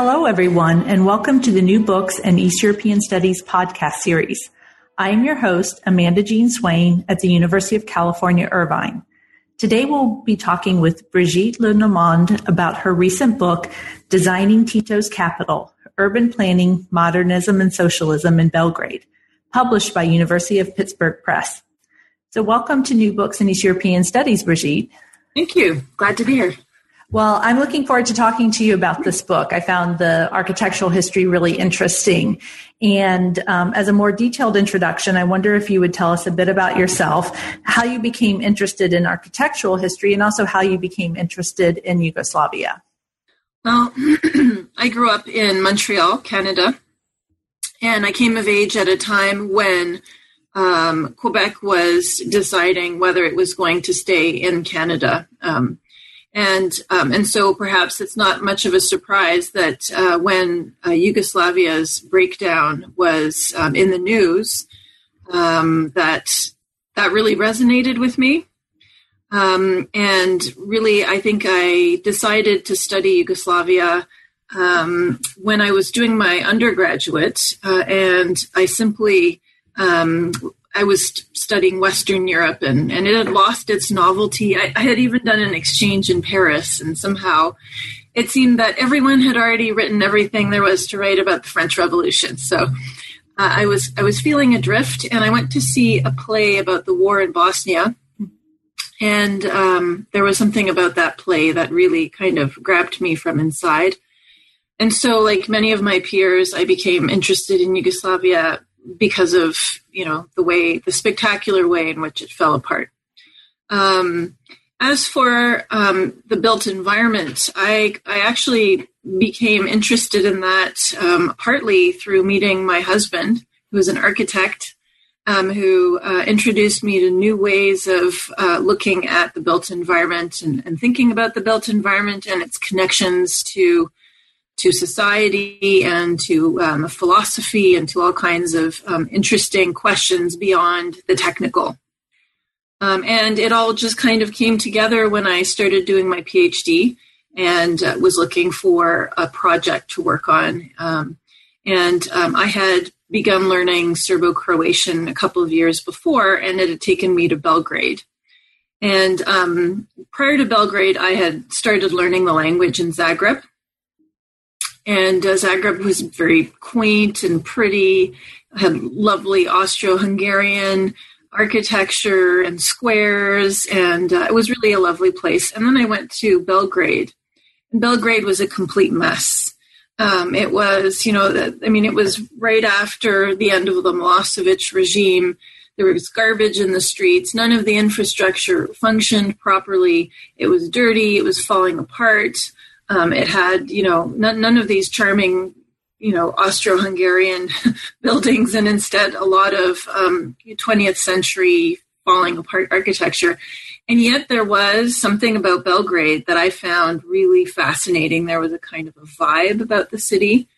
Hello, everyone, and welcome to the New Books in East European Studies podcast series. I am your host, Amanda Jean Swain at the University of California, Irvine. Today we'll be talking with Brigitte Le Normand about her recent book, Designing Tito's Capital, Urban Planning, Modernism and Socialism in Belgrade, published by University of Pittsburgh Press. So welcome to New Books in East European Studies, Brigitte. Thank you. Glad to be here. Well, I'm looking forward to talking to you about this book. I found the architectural history really interesting. And um, as a more detailed introduction, I wonder if you would tell us a bit about yourself, how you became interested in architectural history, and also how you became interested in Yugoslavia. Well, I grew up in Montreal, Canada, and I came of age at a time when um, Quebec was deciding whether it was going to stay in Canada. Um, and um, and so perhaps it's not much of a surprise that uh, when uh, Yugoslavia's breakdown was um, in the news, um, that that really resonated with me. Um, and really, I think I decided to study Yugoslavia um, when I was doing my undergraduate, uh, and I simply um, I was studying Western Europe and, and it had lost its novelty. I, I, had even done an exchange in Paris, and somehow it seemed that everyone had already written everything there was to write about the French Revolution. So uh, I was I was feeling adrift, and I went to see a play about the war in Bosnia. And um, there was something about that play that really kind of grabbed me from inside. And so, like many of my peers, I became interested in Yugoslavia because of you know the way the spectacular way in which it fell apart. Um, as for um, the built environment, I I actually became interested in that um, partly through meeting my husband, who is an architect, um, who uh, introduced me to new ways of uh, looking at the built environment and, and, thinking about the built environment and its connections to to society and to um, philosophy and to all kinds of um, interesting questions beyond the technical. Um, and it all just kind of came together when I started doing my PhD and uh, was looking for a project to work on. Um, and um, I had begun learning Serbo Croatian a couple of years before, and it had taken me to Belgrade. And um, prior to Belgrade, I had started learning the language in Zagreb and uh, Zagreb was very quaint and pretty, had lovely Austro-Hungarian architecture and squares, and uh, it was really a lovely place. And then I went to Belgrade, and Belgrade was a complete mess. Um, it was, you know, I mean, it was right after the end of the Milosevic regime. There was garbage in the streets. None of the infrastructure functioned properly. It was dirty. It was falling apart. Um, it had, you know, none, none of these charming, you know, Austro-Hungarian buildings, and instead a lot of um, 20th century falling apart architecture. And yet there was something about Belgrade that I found really fascinating. There was a kind of a vibe about the city,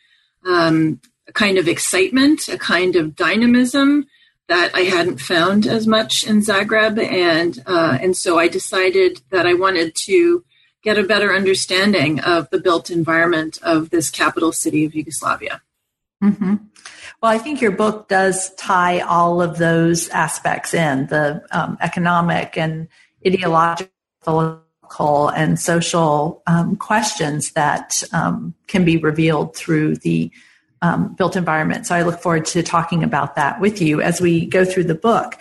um, a kind of excitement, a kind of dynamism that I hadn't found as much in Zagreb, and uh, and so I decided that I wanted to get a better understanding of the built environment of this capital city of Yugoslavia. Mm-hmm. Well, I think your book does tie all of those aspects in the um, economic and ideological and social um, questions that um, can be revealed through the um, built environment. So I look forward to talking about that with you as we go through the book.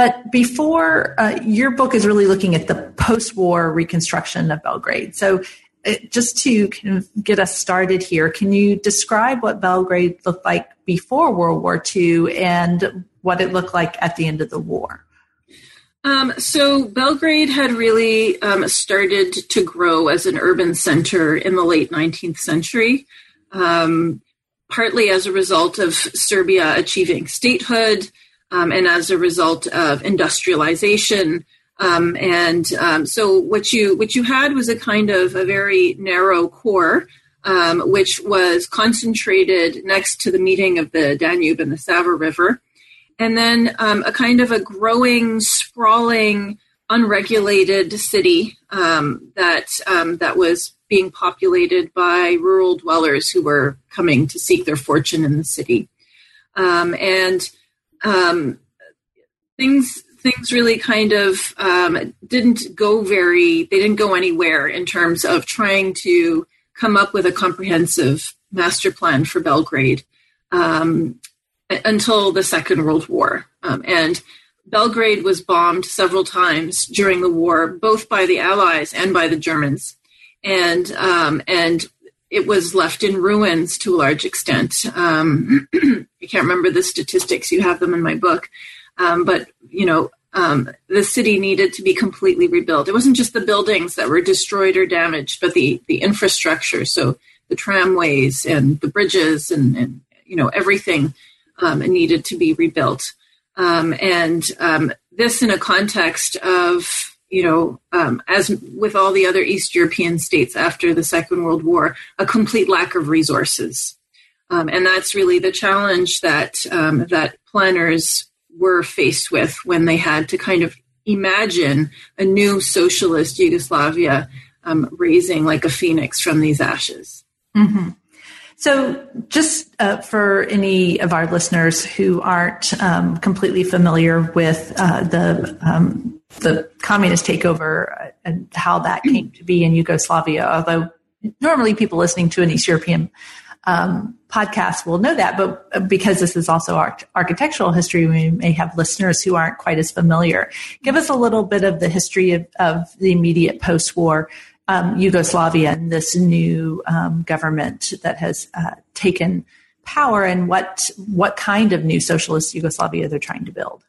But before, uh, your book is really looking at the post war reconstruction of Belgrade. So, it, uh, just to kind of get us started here, can you describe what Belgrade looked like before World War II and what it looked like at the end of the war? Um, so Belgrade had really um, started to grow as an urban center in the late 19th century, um, partly as a result of Serbia achieving statehood um, and as a result of industrialization. Um, and um, so what you what you had was a kind of a very narrow core, um, which was concentrated next to the meeting of the Danube and the Sava River, and then um, a kind of a growing, sprawling, unregulated city that that was being populated by rural dwellers who were coming to seek their fortune in the city. Um, and um, things things really kind of um, didn't go very they didn't go anywhere in terms of trying to come up with a comprehensive master plan for Belgrade um, until the Second World War. Um, and Belgrade was bombed several times during the war, both by the Allies and by the Germans, and um, and it was left in ruins to a large extent. Um, I can't remember the statistics; you have them in my book, um, but you know. Um, the city needed to be completely rebuilt. It wasn't just the buildings that were destroyed or damaged, but the the infrastructure. So the tramways and the bridges and, and you know everything um, needed to be rebuilt. Um, and um, this in a context of, you know, um, as with all the other East European states after the Second World War, a complete lack of resources. Um, and that's really the challenge that um, that planners were faced with when they had to kind of imagine a new socialist Yugoslavia um, raising like a phoenix from these ashes. Mm-hmm. So, just uh, for any of our listeners who aren't um, completely familiar with uh, the um, the communist takeover and how that came to be in Yugoslavia, although normally people listening to an East European um, podcast will know that, but uh, because this is also arch- architectural history, we may have listeners who aren't quite as familiar. Give us a little bit of the history of, of the immediate post-war um, Yugoslavia and this new um, government that has uh, taken power and what what kind of new socialist Yugoslavia they're trying to build.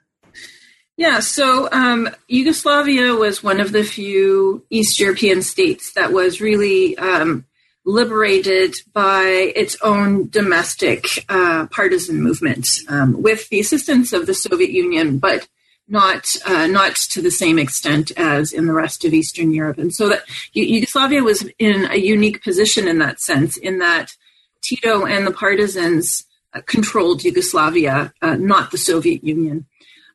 Yeah, so um, Yugoslavia was one of the few East European states that was really um, liberated by its own domestic uh, partisan movement um, with the assistance of the Soviet Union, but not uh, not to the same extent as in the rest of Eastern Europe. And so that Yugoslavia was in a unique position in that sense, in that Tito and the partisans uh, controlled Yugoslavia, uh, not the Soviet Union.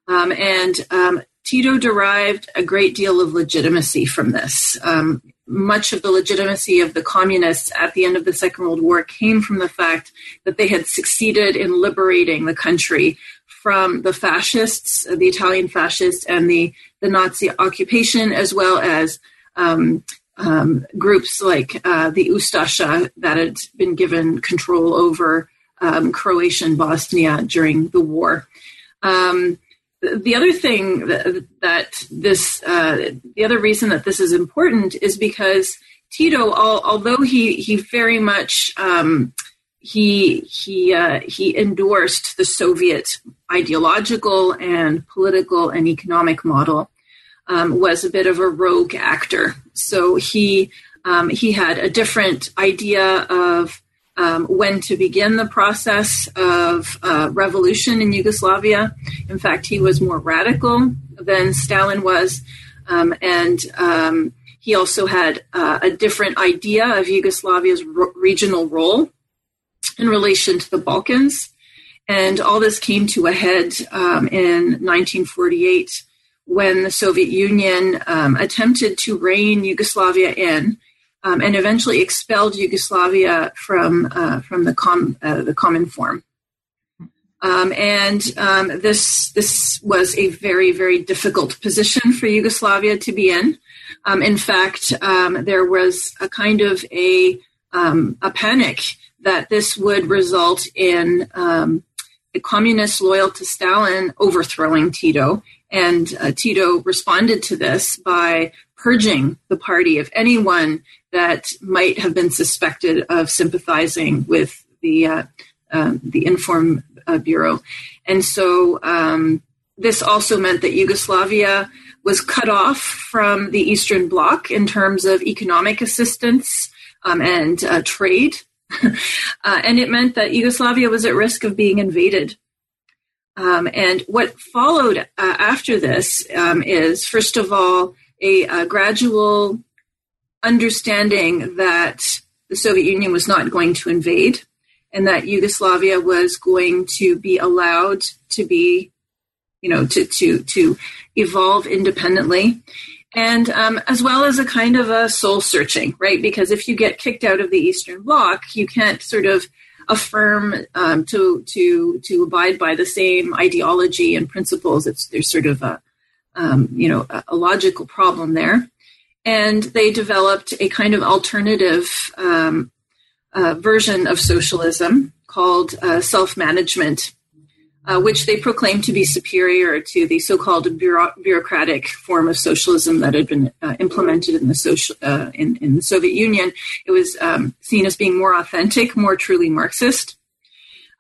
Um, and um, Tito derived a great deal of legitimacy from this. Um, much of the legitimacy of the communists at the end of the Second World War came from the fact that they had succeeded in liberating the country from the fascists, the Italian fascists, and the, the Nazi occupation, as well as um, um, groups like uh, the Ustasha that had been given control over um, Bosnia during the war. Um, the other thing that, that this, uh, the other reason that this is important is because Tito, although he he very much um, he he uh, he endorsed the Soviet ideological and political and economic model. Um, was a bit of a rogue actor, so he um, he had a different idea of um, when to begin the process of uh, revolution in Yugoslavia. In fact, he was more radical than Stalin was, um, and um, he also had uh, a different idea of Yugoslavia's regional role in relation to the Balkans. And all this came to a head um, in 1948 when the Soviet Union um, attempted to rein Yugoslavia in um, and eventually expelled Yugoslavia from, uh, from the, com- uh, the Cominform. Um, and um, this, this was a very, very difficult position for Yugoslavia to be in. Um, in fact, there was a kind of a, a panic that this would result in um, the communists loyal to Stalin overthrowing Tito. And uh, Tito responded to this by purging the party of anyone that might have been suspected of sympathizing with the uh, uh, the Inform uh, Bureau. And so um, this also meant that Yugoslavia was cut off from the Eastern Bloc in terms of economic assistance um, and uh, trade uh, and it meant that Yugoslavia was at risk of being invaded. Um, and what followed uh, after this um, is, first of all, a, a, gradual understanding that the Soviet Union was not going to invade and that Yugoslavia was going to be allowed to be, you know, to, to, to evolve independently. And um, as well as a kind of a soul searching, right? Because if you get kicked out of the Eastern Bloc, you can't sort of affirm um, to to to abide by the same ideology and principles. It's there's sort of a um, you know a, a, logical problem there, and they developed a kind of alternative um, uh, version of socialism called uh, self management uh, which they proclaimed to be superior to the so-called bureau- bureaucratic form of socialism that had been uh, implemented in the social uh, in, in, the Soviet Union. It was um, seen as being more authentic, more truly Marxist.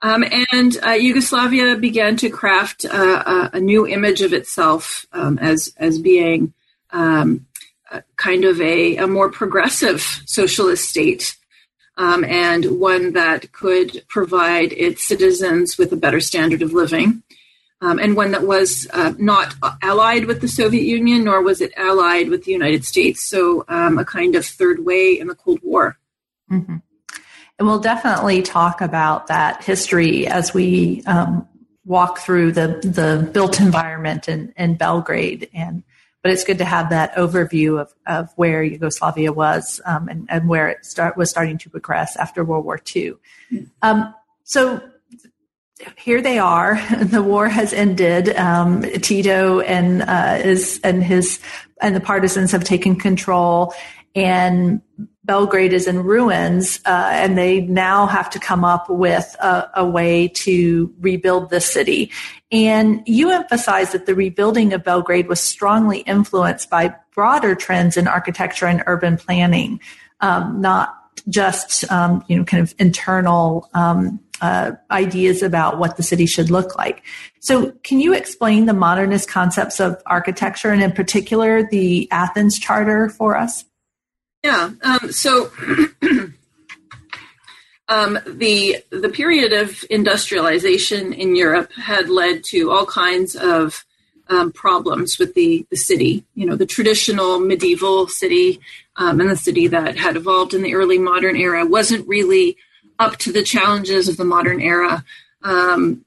Um, and uh, Yugoslavia began to craft uh, a, a, new image of itself um, as as being um, kind of a, a more progressive socialist state um, and one that could provide its citizens with a better standard of living, um, and one that was uh, not allied with the Soviet Union, nor was it allied with the United States. So, um, a kind of third way in the Cold War. Mm-hmm. And we'll definitely talk about that history as we um, walk through the, the built environment in, in Belgrade and but it's good to have that overview of, of where Yugoslavia was um, and, and, where it start, was starting to progress after World War II. Um, so here they are. The war has ended. Um, Tito and uh, is and his and the partisans have taken control, and Belgrade is in ruins, uh, and they now have to come up with a, a, way to rebuild the city. And you emphasize that the rebuilding of Belgrade was strongly influenced by broader trends in architecture and urban planning, um, not just um, you know kind of internal um, uh, ideas about what the city should look like. So, can you explain the modernist concepts of architecture and, in particular, the Athens Charter for us? Yeah. Um, so um, the the period of industrialization in Europe had led to all kinds of um, problems with the the city. You know, the traditional medieval city um, and the city that had evolved in the early modern era wasn't really up to the challenges of the modern era. Um,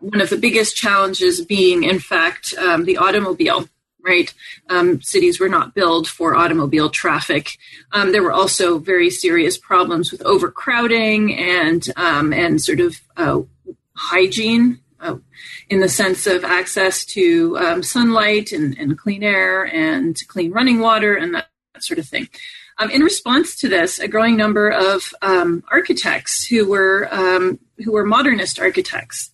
one of the biggest challenges being, in fact, um, the automobile right? Um, cities were not built for automobile traffic. Um, there were also very serious problems with overcrowding and um, and sort of uh, hygiene. Uh, in the sense of access to um, sunlight and, and, clean air and clean running water and that, that sort of thing. Um, in response to this, a growing number of um, architects who were who were modernist architects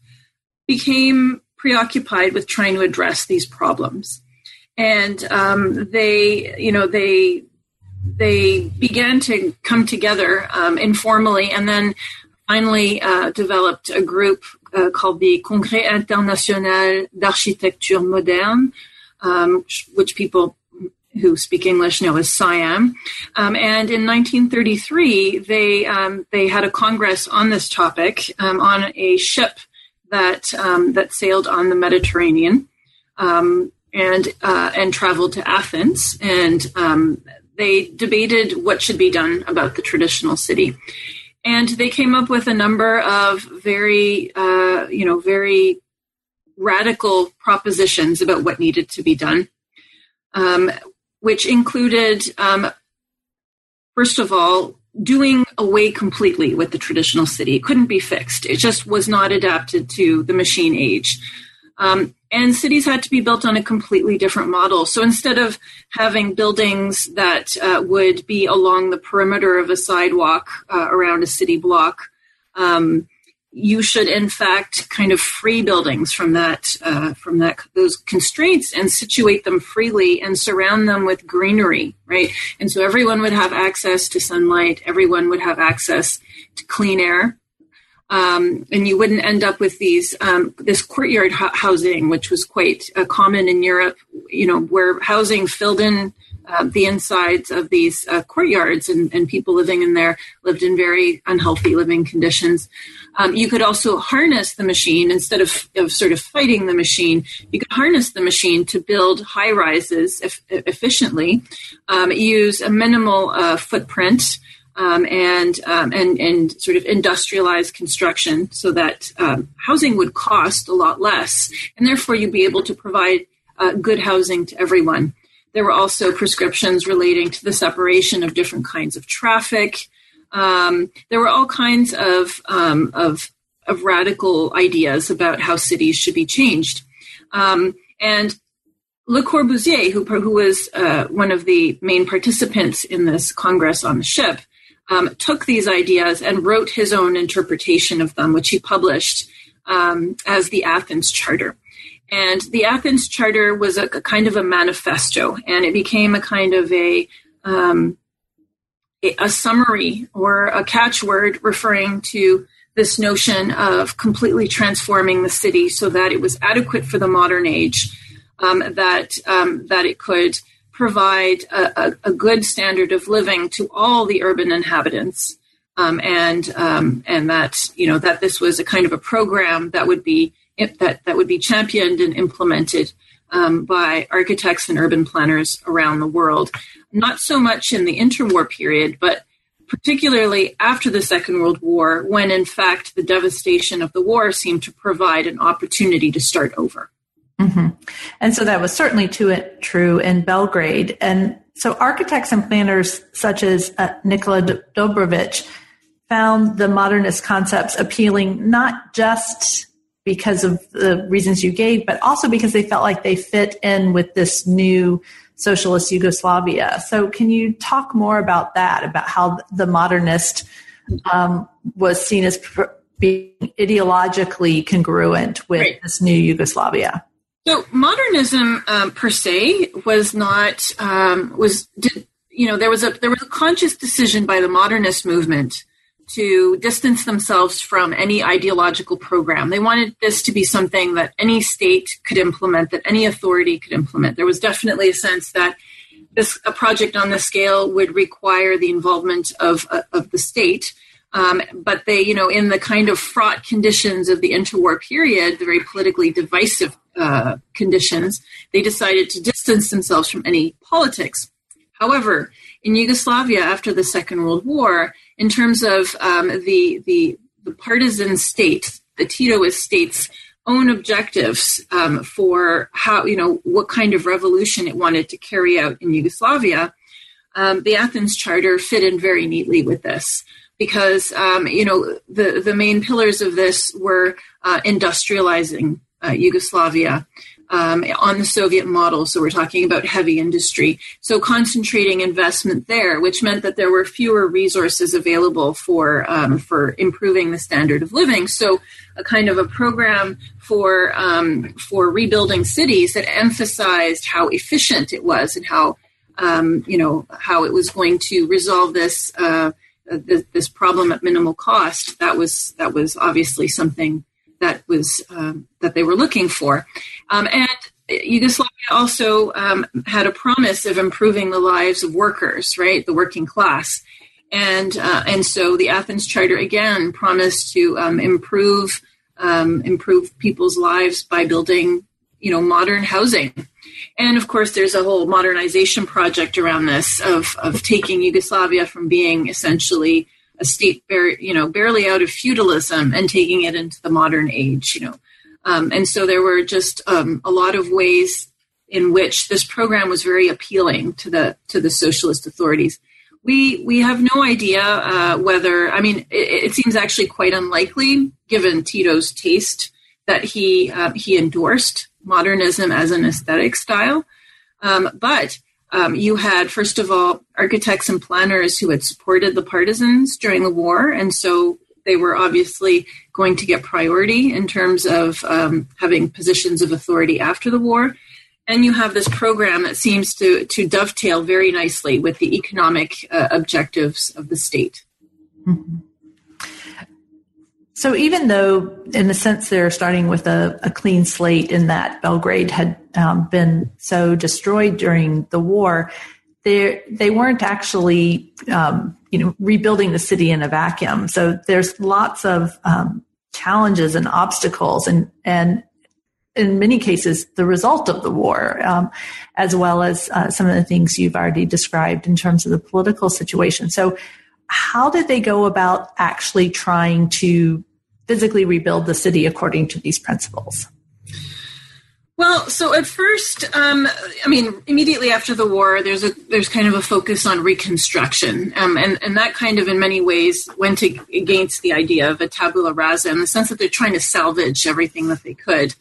became preoccupied with trying to address these problems and um, they, you know, they they began to come together um, informally, and then finally uh, developed a group uh, called the Congrès International d'Architecture Moderne, um, which people who speak English know as CIAM. Um, and in 1933, they um, they had a congress on this topic um, on a ship that um, that sailed on the Mediterranean. Um, and uh, and traveled to Athens, and um, they debated what should be done about the traditional city, and they came up with a number of very uh, you know very radical propositions about what needed to be done, um, which included um, first of all doing away completely with the traditional city. It couldn't be fixed. It just was not adapted to the machine age. Um, and cities had to be built on a completely different model. So instead of having buildings that uh, would be along the perimeter of a sidewalk uh, around a city block, um, you should in fact kind of free buildings from that uh, from that those constraints and situate them freely and surround them with greenery, right? And so everyone would have access to sunlight. Everyone would have access to clean air um, and you wouldn't end up with these um, this courtyard housing, which was quite uh, common in Europe. You know, where housing filled in uh, the insides of these uh, courtyards, and, and, people living in there lived in very unhealthy living conditions. Um, you could also harness the machine instead of, of sort of fighting the machine. You could harness the machine to build high rises efficiently, um, use a minimal uh, footprint um, and um, and and sort of industrialized construction, so that um, housing would cost a lot less, and therefore you'd be able to provide uh, good housing to everyone. There were also prescriptions relating to the separation of different kinds of traffic. Um, there were all kinds of, um, of, of radical ideas about how cities should be changed. Um, and Le Corbusier, who, who was uh, one of the main participants in this Congress on the ship, um, took these ideas and wrote his own interpretation of them, which he published um, as the Athens Charter. And the Athens Charter was a, a, kind of a manifesto, and it became a kind of a um, a summary or a catchword referring to this notion of completely transforming the city so that it was adequate for the modern age, um, that um, that it could provide a, a, a, good standard of living to all the urban inhabitants, um, and um, and that you know that this was a kind of a program that would be that that would be championed and implemented um, by architects and urban planners around the world. Not so much in the interwar period, but particularly after the Second World War, when in fact the devastation of the war seemed to provide an opportunity to start over. Mm-hmm. And so that was certainly true in Belgrade. And so architects and planners such as uh, Nikola Dobrovic found the modernist concepts appealing not just because of the reasons you gave, but also because they felt like they fit in with this new socialist Yugoslavia. So, can you talk more about that, about how the modernist um, was seen as being ideologically congruent with right. this new Yugoslavia? So, modernism um, per se was not um, was did, you know there was a there was a conscious decision by the modernist movement to distance themselves from any ideological program. They wanted this to be something that any state could implement, that any authority could implement. There was definitely a sense that this a project on this scale would require the involvement of uh, of the state. Um, but they, you know, in the kind of fraught conditions of the interwar period, the very politically divisive uh, conditions, they decided to distance themselves from any politics. However, in Yugoslavia after the Second World War, in terms of um, the, the, the partisan state, the Titoist state's own objectives um, for how you know what kind of revolution it wanted to carry out in Yugoslavia, um, the Athens Charter fit in very neatly with this because um, you know the the main pillars of this were uh, industrializing uh, Yugoslavia, um, on the Soviet model. So we're talking about heavy industry. So concentrating investment there, which meant that there were fewer resources available for um, for improving the standard of living. So a kind of a program for um, for rebuilding cities that emphasized how efficient it was and how um, you know how it was going to resolve this. Uh, this, this problem at minimal cost that was that was obviously something that was um, that they were looking for, um, and Yugoslavia also um, had a promise of improving the lives of workers, right, the working class, and uh, and so the Athens Charter again promised to um, improve um, improve people's lives by building, you know, modern housing. And of course, there's a whole modernization project around this of, of taking Yugoslavia from being essentially a state, bare, you know, barely out of feudalism and taking it into the modern age, you know. Um, and so there were just um, a lot of ways in which this program was very appealing to the to the socialist authorities. We we have no idea uh, whether I mean it, it, seems actually quite unlikely given Tito's taste that he uh, he endorsed modernism as an aesthetic style, um, but um, you had, first of all, architects and planners who had supported the partisans during the war, and so they were obviously going to get priority in terms of um, having positions of authority after the war. And you have this program that seems to, to dovetail very nicely with the economic uh, objectives of the state. Mm-hmm. So even though, in a sense, they're starting with a, a clean slate in that Belgrade had um, been so destroyed during the war, they they weren't actually, um, you know, rebuilding the city in a vacuum. So there's lots of um, challenges and obstacles, and and in many cases, the result of the war, um, as well as uh, some of the things you've already described in terms of the political situation. So how did they go about actually trying to physically rebuild the city according to these principles? Well, so at first, um, I mean, immediately after the war, there's a there's kind of a focus on reconstruction, um, and and that kind of in many ways went against the idea of a tabula rasa in the sense that they're trying to salvage everything that they could,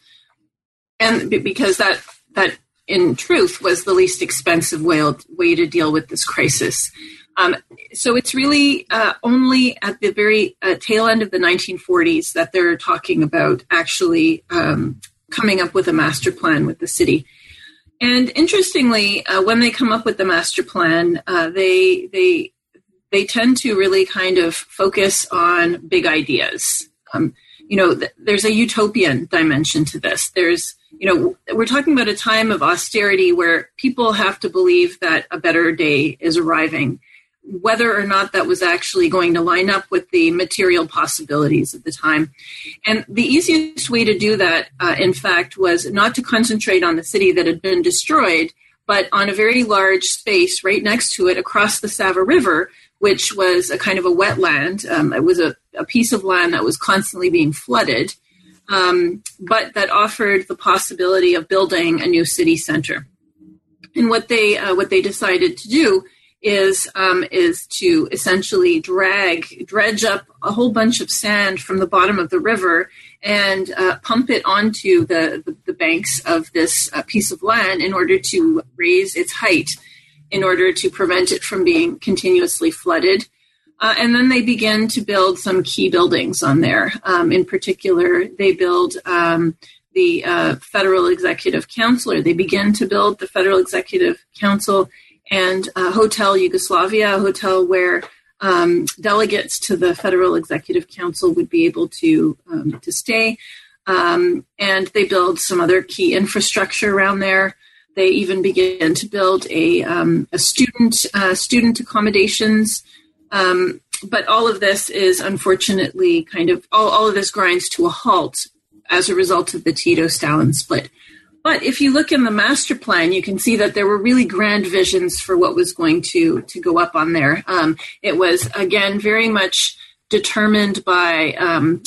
and because that that in truth was the least expensive way way to deal with this crisis. Um, so it's really uh, only at the very uh, tail end of the 1940s that they're talking about actually um, coming up with a master plan with the city. And interestingly, uh, when they come up with the master plan, uh, they they they tend to really kind of focus on big ideas. Um, you know, th- there's a utopian dimension to this. There's, you know, we're talking about a time of austerity where people have to believe that a better day is arriving whether or not that was actually going to line up with the material possibilities at the time. And the easiest way to do that, uh, in fact, was not to concentrate on the city that had been destroyed, but on a very large space right next to it across the Sava River, which was a kind of a wetland. Um, it was a, a, piece of land that was constantly being flooded, um, but that offered the possibility of building a new city center. And what they uh, what they decided to do is um, is to essentially drag dredge up a whole bunch of sand from the bottom of the river and uh, pump it onto the, the, the banks of this uh, piece of land in order to raise its height in order to prevent it from being continuously flooded. Uh, and then they begin to build some key buildings on there. Um, in particular they build um, the uh, federal executive council or they begin to build the federal executive council and uh, Hotel Yugoslavia, a hotel where um, delegates to the Federal Executive Council would be able to um, to stay. Um, and they build some other key infrastructure around there. They even begin to build a, um, a student uh, student accommodations. Um, but all of this is unfortunately kind of all, all of this grinds to a halt as a result of the Tito Stalin split. But if you look in the master plan, you can see that there were really grand visions for what was going to to go up on there. Um, it was again very much determined by um,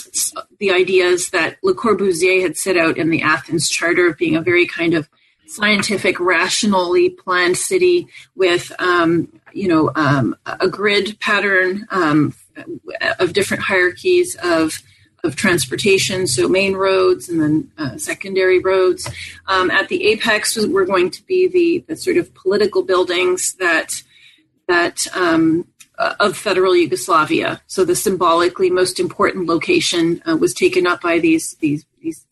the ideas that Le Corbusier had set out in the Athens Charter of being a very kind of scientific, rationally planned city with, um, you know, um, a grid pattern um, of different hierarchies of of transportation, so main roads and then uh, secondary roads. Um, at the apex, we're going to be the, the sort of political buildings that that um, uh, of federal Yugoslavia. So the symbolically most important location uh, was taken up by these these, these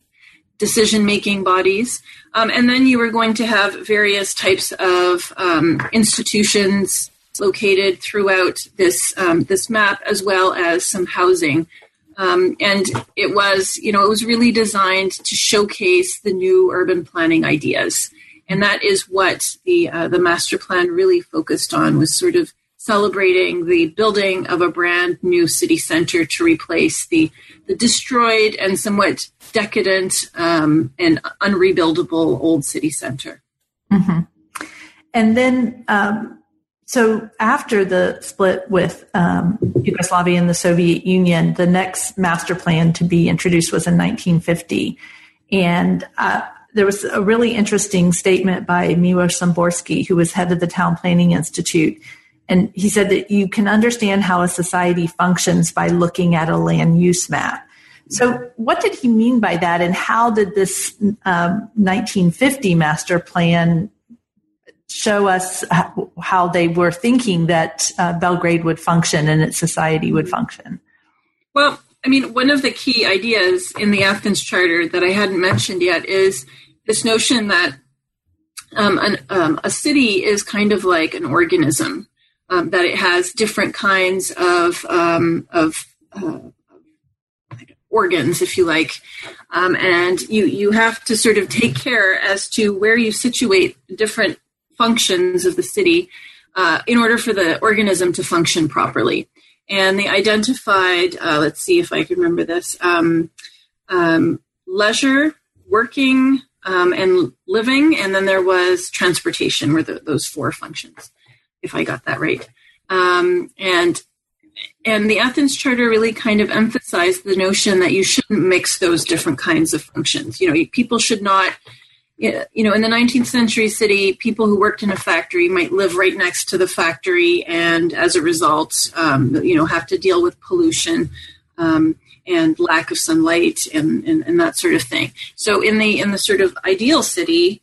decision making bodies, um, and then you were going to have various types of um, institutions located throughout this um, this map, as well as some housing um, and it was, you know, it was really designed to showcase the new urban planning ideas. And that is what the uh, the master plan really focused on was sort of celebrating the building of a brand new city center to replace the the destroyed and somewhat decadent um, and unrebuildable old city center. Mm-hmm. And then um, so after the split with um, Yugoslavia and the Soviet Union, the next master plan to be introduced was in 1950, and uh, there was a really interesting statement by Miloš Somborski, who was head of the Town Planning Institute, and he said that you can understand how a society functions by looking at a land use map. So, what did he mean by that, and how did this um, 1950 master plan show us how they were thinking that uh, Belgrade would function and its society would function? Well, I mean, one of the key ideas in the Athens Charter that I hadn't mentioned yet is this notion that um, an, um, a city is kind of like an organism, um, that it has different kinds of um, of uh, organs, if you like, um, and you you have to sort of take care as to where you situate different functions of the city uh, in order for the organism to function properly. And they identified, uh, let's see if I can remember this, um, um, leisure, working, um, and living, and then there was transportation, were the, those four functions, if I got that right. Um, and and the Athens Charter really kind of emphasized the notion that you shouldn't mix those different kinds of functions. You know, people should not you know, in the 19th century city, people who worked in a factory might live right next to the factory, and as a result, um, you know, have to deal with pollution um, and lack of sunlight and, and, and that sort of thing. So, in the in the sort of ideal city,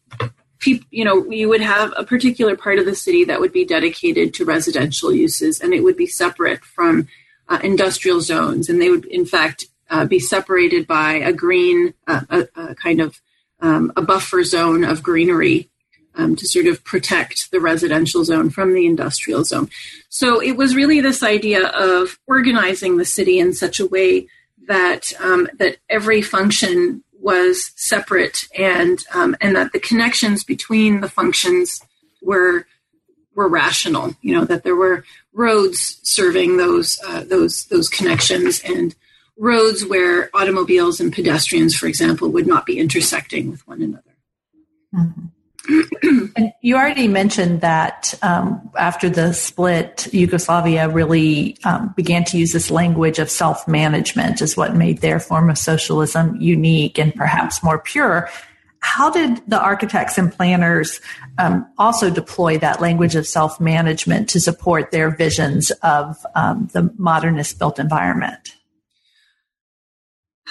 you know, you would have a particular part of the city that would be dedicated to residential uses, and it would be separate from uh, industrial zones, and they would, in fact, uh, be separated by a green, uh, a, a, kind of um, a buffer zone of greenery um, to sort of protect the residential zone from the industrial zone. So it was really this idea of organizing the city in such a way that um, that every function was separate and um, and that the connections between the functions were were rational. You know that there were roads serving those uh, those those connections and roads where automobiles and pedestrians, for example, would not be intersecting with one another. Mm-hmm. and you already mentioned that um, after the split, Yugoslavia really um, began to use this language of self management, is what made their form of socialism unique and perhaps more pure. How did the architects and planners um, also deploy that language of self management to support their visions of um, the modernist built environment?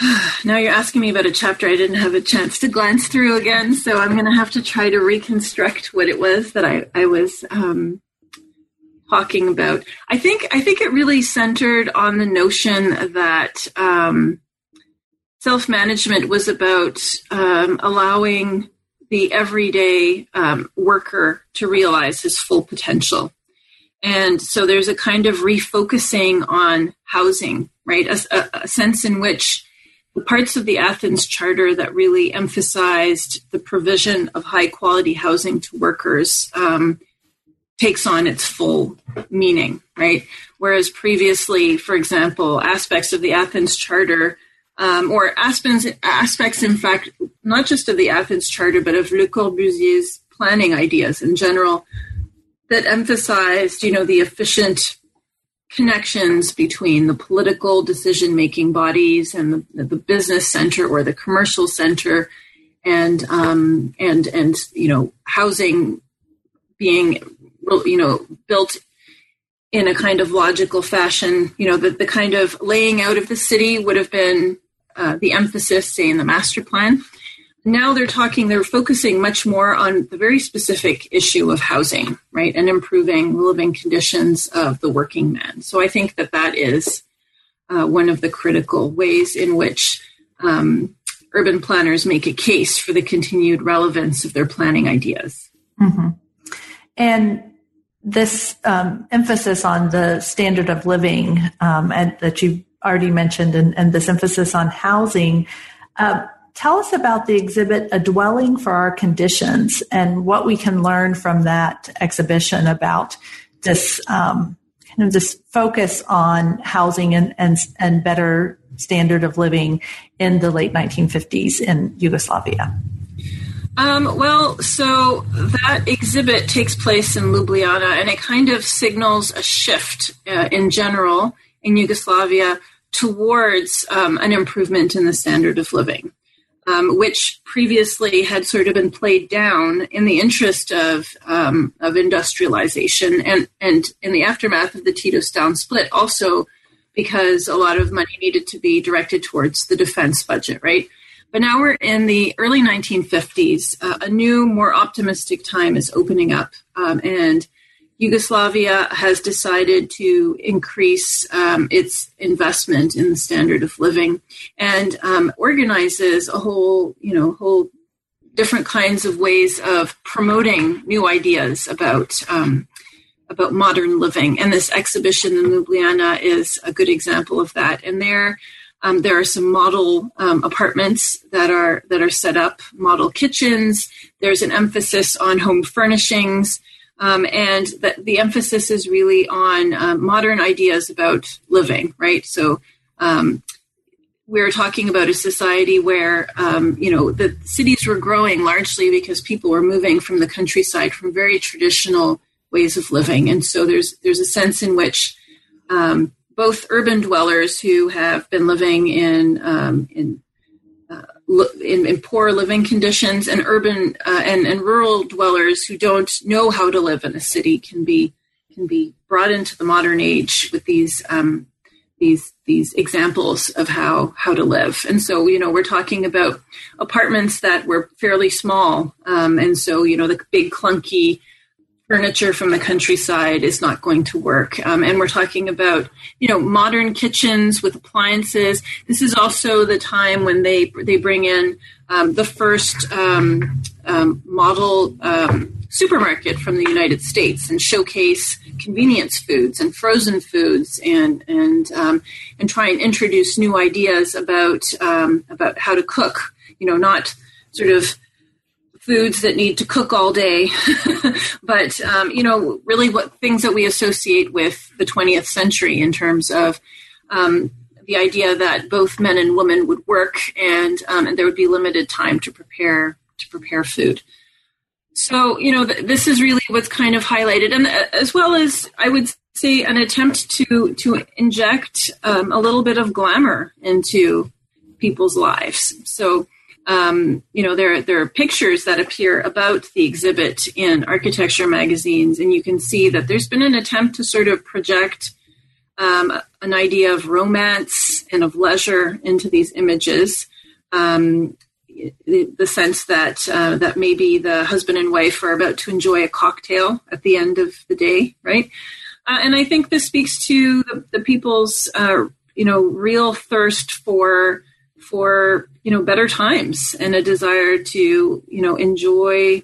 now you're asking me about a chapter I didn't have a chance to glance through again, so I'm going to have to try to reconstruct what it was that I, I was um, talking about. I think I think it really centered on the notion that um, self management was about um, allowing the everyday um, worker to realize his full potential. And so there's a kind of refocusing on housing, right? A, a, a sense in which the parts of the Athens Charter that really emphasized the provision of high quality housing to workers um, takes on its full meaning, right? Whereas previously, for example, aspects of the Athens Charter, um, or aspects, aspects, in fact, not just of the Athens Charter, but of Le Corbusier's planning ideas in general, that emphasized, you know, the efficient connections between the political decision making bodies and the, the, business center or the commercial center and um, and and you know housing being you know built in a kind of logical fashion. You know the, the kind of laying out of the city would have been uh, the emphasis say in the master plan now they're talking, they're focusing much more on the very specific issue of housing, right, and improving living conditions of the working men. So I think that that is uh, one of the critical ways in which um, urban planners make a case for the continued relevance of their planning ideas. Mm-hmm. And this um, emphasis on the standard of living um, and that you already mentioned, and, and, this emphasis on housing. Uh, Tell us about the exhibit, A Dwelling for Our Conditions, and what we can learn from that exhibition about this um, kind of this focus on housing and, and, and better standard of living in the late 1950s in Yugoslavia. Um, well, so that exhibit takes place in Ljubljana, and it kind of signals a shift uh, in general in Yugoslavia towards um, an improvement in the standard of living um, which previously had sort of been played down in the interest of um, of industrialization and and in the aftermath of the Tito Stalin split, also because a lot of money needed to be directed towards the defense budget, right? But now we're in the early 1950s. Uh, a new, more optimistic time is opening up, um, and Yugoslavia has decided to increase um, its investment in the standard of living and um, organizes a whole, you know, whole different kinds of ways of promoting new ideas about um, about modern living. And this exhibition in Ljubljana is a good example of that. And there, um, there are some model um, apartments that are that are set up, model kitchens. There's an emphasis on home furnishings. Um, and the, the, emphasis is really on uh, modern ideas about living, right? So um, we're talking about a society where, um, you know, the cities were growing largely because people were moving from the countryside from very traditional ways of living. And so there's, there's a sense in which um, both urban dwellers who have been living in, um, in in, in, poor living conditions, and urban uh, and, and rural dwellers who don't know how to live in a city can be can be brought into the modern age with these um, these these examples of how how to live. And so, you know, we're talking about apartments that were fairly small, um, and so you know the big clunky furniture from the countryside is not going to work. Um, and we're talking about, you know, modern kitchens with appliances. This is also the time when they they bring in um, the first um, um model um, supermarket from the United States and showcase convenience foods and frozen foods and and um, and try and introduce new ideas about about how to cook. You know, not sort of foods that need to cook all day, but um, you know, really what things that we associate with the 20th century in terms of um, the idea that both men and women would work and um, and there would be limited time to prepare to prepare food. So you know, th- this is really what's kind of highlighted, and uh, as well as I would say an attempt to to inject um, a little bit of glamour into people's lives. So um, you know, there there are pictures that appear about the exhibit in architecture magazines, and you can see that there's been an attempt to sort of project um, an idea of romance and of leisure into these images. Um, the, the, sense that uh, that maybe the husband and wife are about to enjoy a cocktail at the end of the day, right? Uh, and I think this speaks to the, the people's, uh, you know, real thirst for for you know better times and a desire to you know enjoy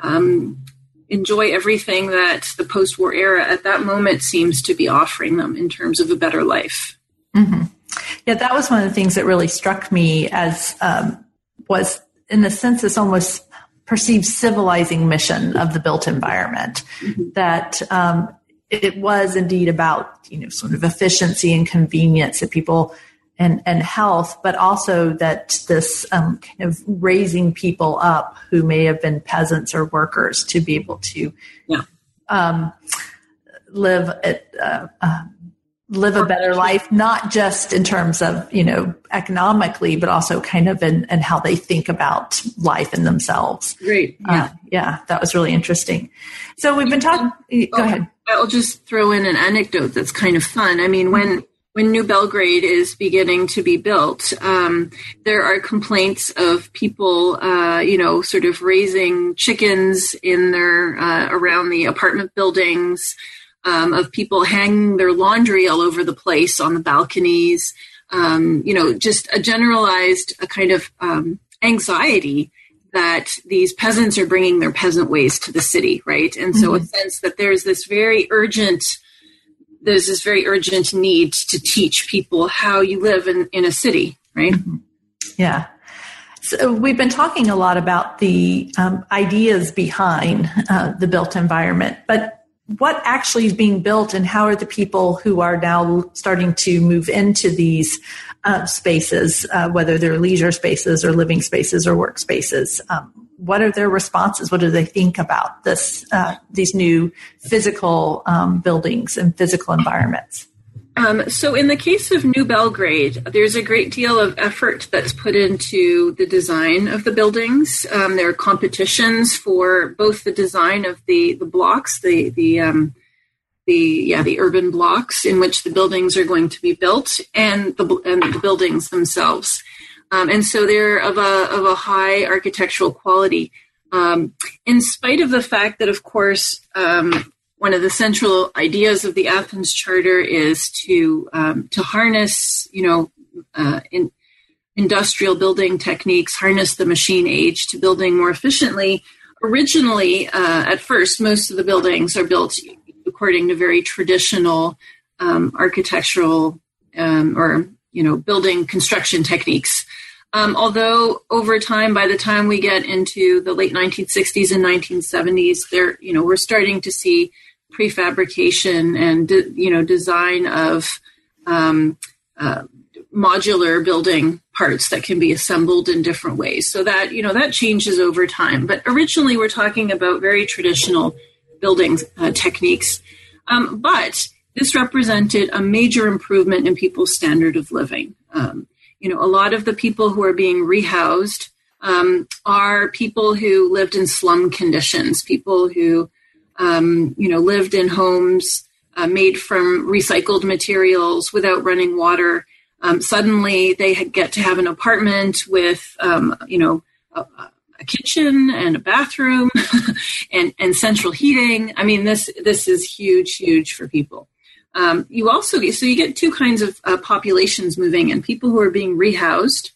um, enjoy everything that the post-war era at that moment seems to be offering them in terms of a better life. Mm-hmm. Yeah, that was one of the things that really struck me as um, was in the sense this almost perceived civilizing mission of the built environment mm-hmm. that um, it was indeed about you know sort of efficiency and convenience that people and, and health, but also that this um, kind of raising people up who may have been peasants or workers to be able to yeah. um, live at, uh, uh, live a better life, not just in terms of you know economically, but also kind of in, in how they think about life and themselves. Great, uh, yeah, uh, yeah, that was really interesting. So we've been talking. Go ahead. I'll just throw in an anecdote that's kind of fun. I mean, when when New Belgrade is beginning to be built, um, there are complaints of people, uh, you know, sort of raising chickens in their uh, around the apartment buildings, um, of people hanging their laundry all over the place on the balconies. Um, you know, just a generalized a kind of um, anxiety that these peasants are bringing their peasant ways to the city, right? And mm-hmm. so a sense that there's this very urgent there's this very urgent need to teach people how you live in, in a city, right? Mm-hmm. Yeah. So we've been talking a lot about the um, ideas behind uh, the built environment, but what actually is being built and how are the people who are now starting to move into these uh, spaces, uh, whether they're leisure spaces or living spaces or workspaces, um, what are their responses? What do they think about this? Uh, these new physical um, buildings and physical environments. Um, so, in the case of New Belgrade, there's a great deal of effort that's put into the design of the buildings. Um, there are competitions for both the design of the the blocks, the the um, the yeah the urban blocks in which the buildings are going to be built, and the and the buildings themselves. Um, and so they're of a, of a high architectural quality. Um, in spite of the fact that, of course, um, one of the central ideas of the Athens Charter is to um, to harness, you know, uh, in, industrial building techniques, harness the machine age to building more efficiently. Originally, uh, at first, most of the buildings are built according to very traditional um, architectural um, or you know building construction techniques. Um, although over time, by the time we get into the late 1960s and 1970s, there you know we're starting to see prefabrication and de- you know design of um, uh, modular building parts that can be assembled in different ways. So that you know that changes over time. But originally, we're talking about very traditional building uh, techniques. Um, but this represented a major improvement in people's standard of living. Um, you know, a lot of the people who are being rehoused um, are people who lived in slum conditions, people who, um, you know, lived in homes uh, made from recycled materials without running water. Um, suddenly, they get to have an apartment with, um, you know, a, a, kitchen and a bathroom and, and central heating. I mean, this this is huge, huge for people. Um, you also so you get two kinds of uh, populations moving in: people who are being rehoused,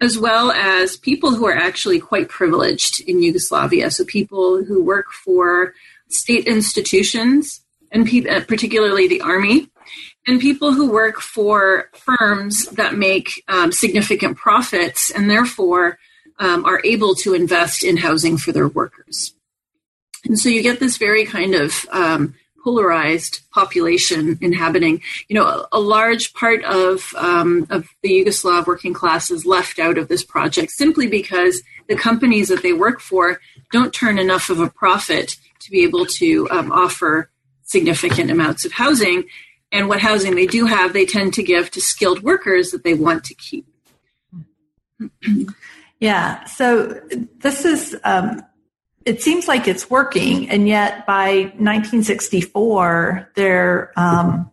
as well as people who are actually quite privileged in Yugoslavia. So people who work for state institutions and pe- uh, particularly the army, and people who work for firms that make um, significant profits and therefore um, are able to invest in housing for their workers. And so you get this very kind of um, polarized population inhabiting. You know, a, a large part of um, of the Yugoslav working class is left out of this project simply because the companies that they work for don't turn enough of a profit to be able to um, offer significant amounts of housing. And what housing they do have, they tend to give to skilled workers that they want to keep. yeah. So this is um, it seems like it's working, and yet by 1964, there um,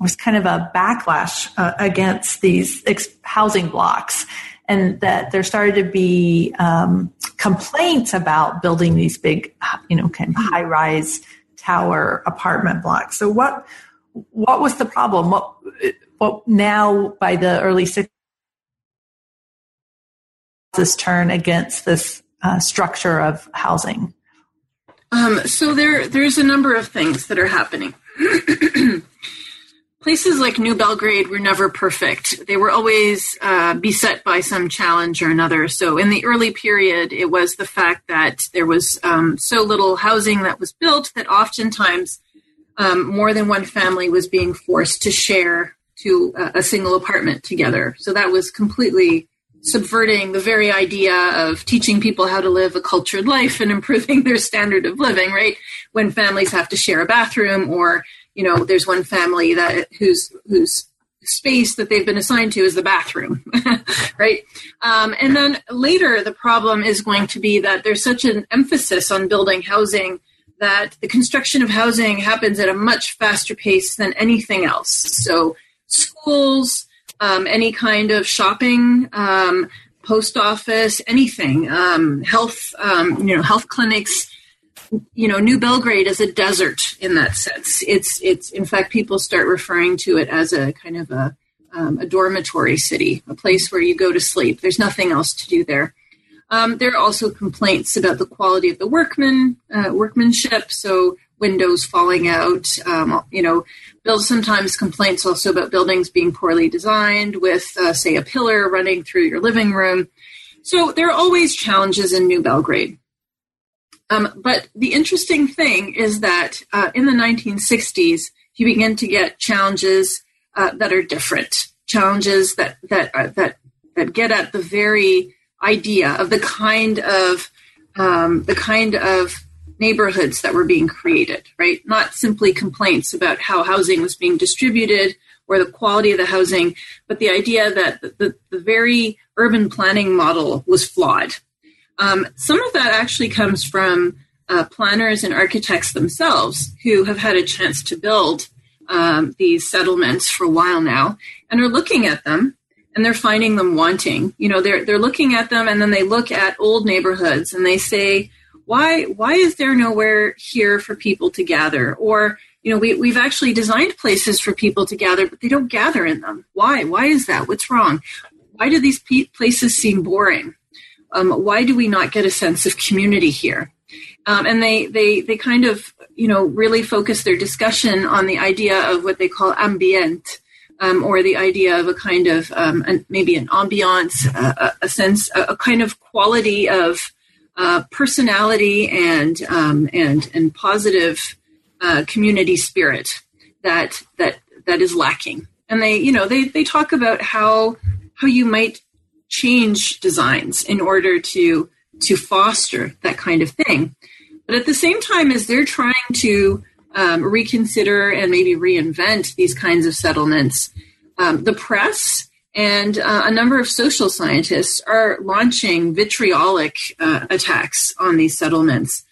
was kind of a backlash uh, against these ex- housing blocks, and that there started to be um, complaints about building these big, you know, kind of high-rise tower apartment blocks. So what what was the problem? What what now by the early 60s this turn against this uh, structure of housing? Um, so there, there's a number of things that are happening. Places like New Belgrade were never perfect. They were always uh, beset by some challenge or another. So in the early period, it was the fact that there was um, so little housing that was built that oftentimes um, more than one family was being forced to share to a, a single apartment together. So that was completely subverting the very idea of teaching people how to live a cultured life and improving their standard of living, right? When families have to share a bathroom or, you know, there's one family that whose whose space that they've been assigned to is the bathroom, right? Um, and then later, the problem is going to be that there's such an emphasis on building housing that the construction of housing happens at a much faster pace than anything else. So schools, um, any kind of shopping, um, post office, anything, um, health, um, you know, health clinics. You know, New Belgrade is a desert in that sense. It's it's in fact people start referring to it as a kind of a um, a dormitory city, a place where you go to sleep. There's nothing else to do there. Um, there are also complaints about the quality of the workman uh, workmanship. So windows falling out. Um, you know, There's sometimes complaints also about buildings being poorly designed, with uh, say a pillar running through your living room. So there are always challenges in New Belgrade. Um, but the interesting thing is that uh, in the 1960s, you begin to get challenges uh, that are different, challenges that that uh, that that get at the very idea of the kind of um, the kind of neighborhoods that were being created, right? Not simply complaints about how housing was being distributed or the quality of the housing, but the idea that the, the very urban planning model was flawed. Um, some of that actually comes from uh, planners and architects themselves who have had a chance to build um, these settlements for a while now and are looking at them and they're finding them wanting. You know, they're they're looking at them and then they look at old neighborhoods and they say, why why is there nowhere here for people to gather? Or you know we, we've actually designed places for people to gather but they don't gather in them. Why? Why is that? What's wrong? Why do these places seem boring um, why do we not get a sense of community here um, and they they they kind of you know really focus their discussion on the idea of what they call ambient um, or the idea of a kind of um, an, maybe an ambiance, a, a, sense, a, a, kind of quality of uh, personality and um, and and positive uh, community spirit that that that is lacking. And they you know they they talk about how how you might change designs in order to to foster that kind of thing. But at the same time as they're trying to um, reconsider and maybe reinvent these kinds of settlements, um, the press And uh, a number of social scientists are launching vitriolic uh, attacks on these settlements,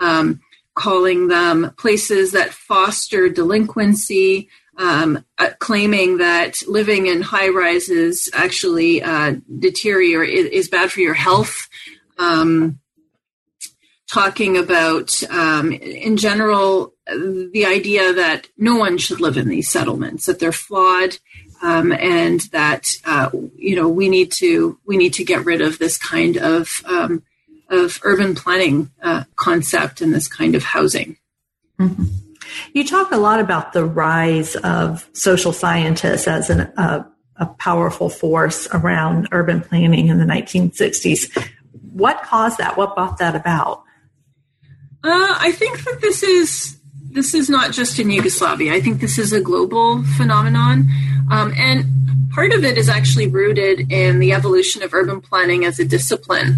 um, calling them places that foster delinquency, um, uh, claiming that living in high rises actually uh, deteriorate is bad for your health. Um, talking about, um, in general, the idea that no one should live in these settlements, that they're flawed, um, and that uh, you know we need to we need to get rid of this kind of um, of urban planning uh, concept and this kind of housing. Mm-hmm. You talk a lot about the rise of social scientists as an, a powerful force around urban planning in the 1960s. What caused that? What brought that about? Uh, I think that this is this is not just in Yugoslavia. I think this is a global phenomenon, um, and part of it is actually rooted in the evolution of urban planning as a discipline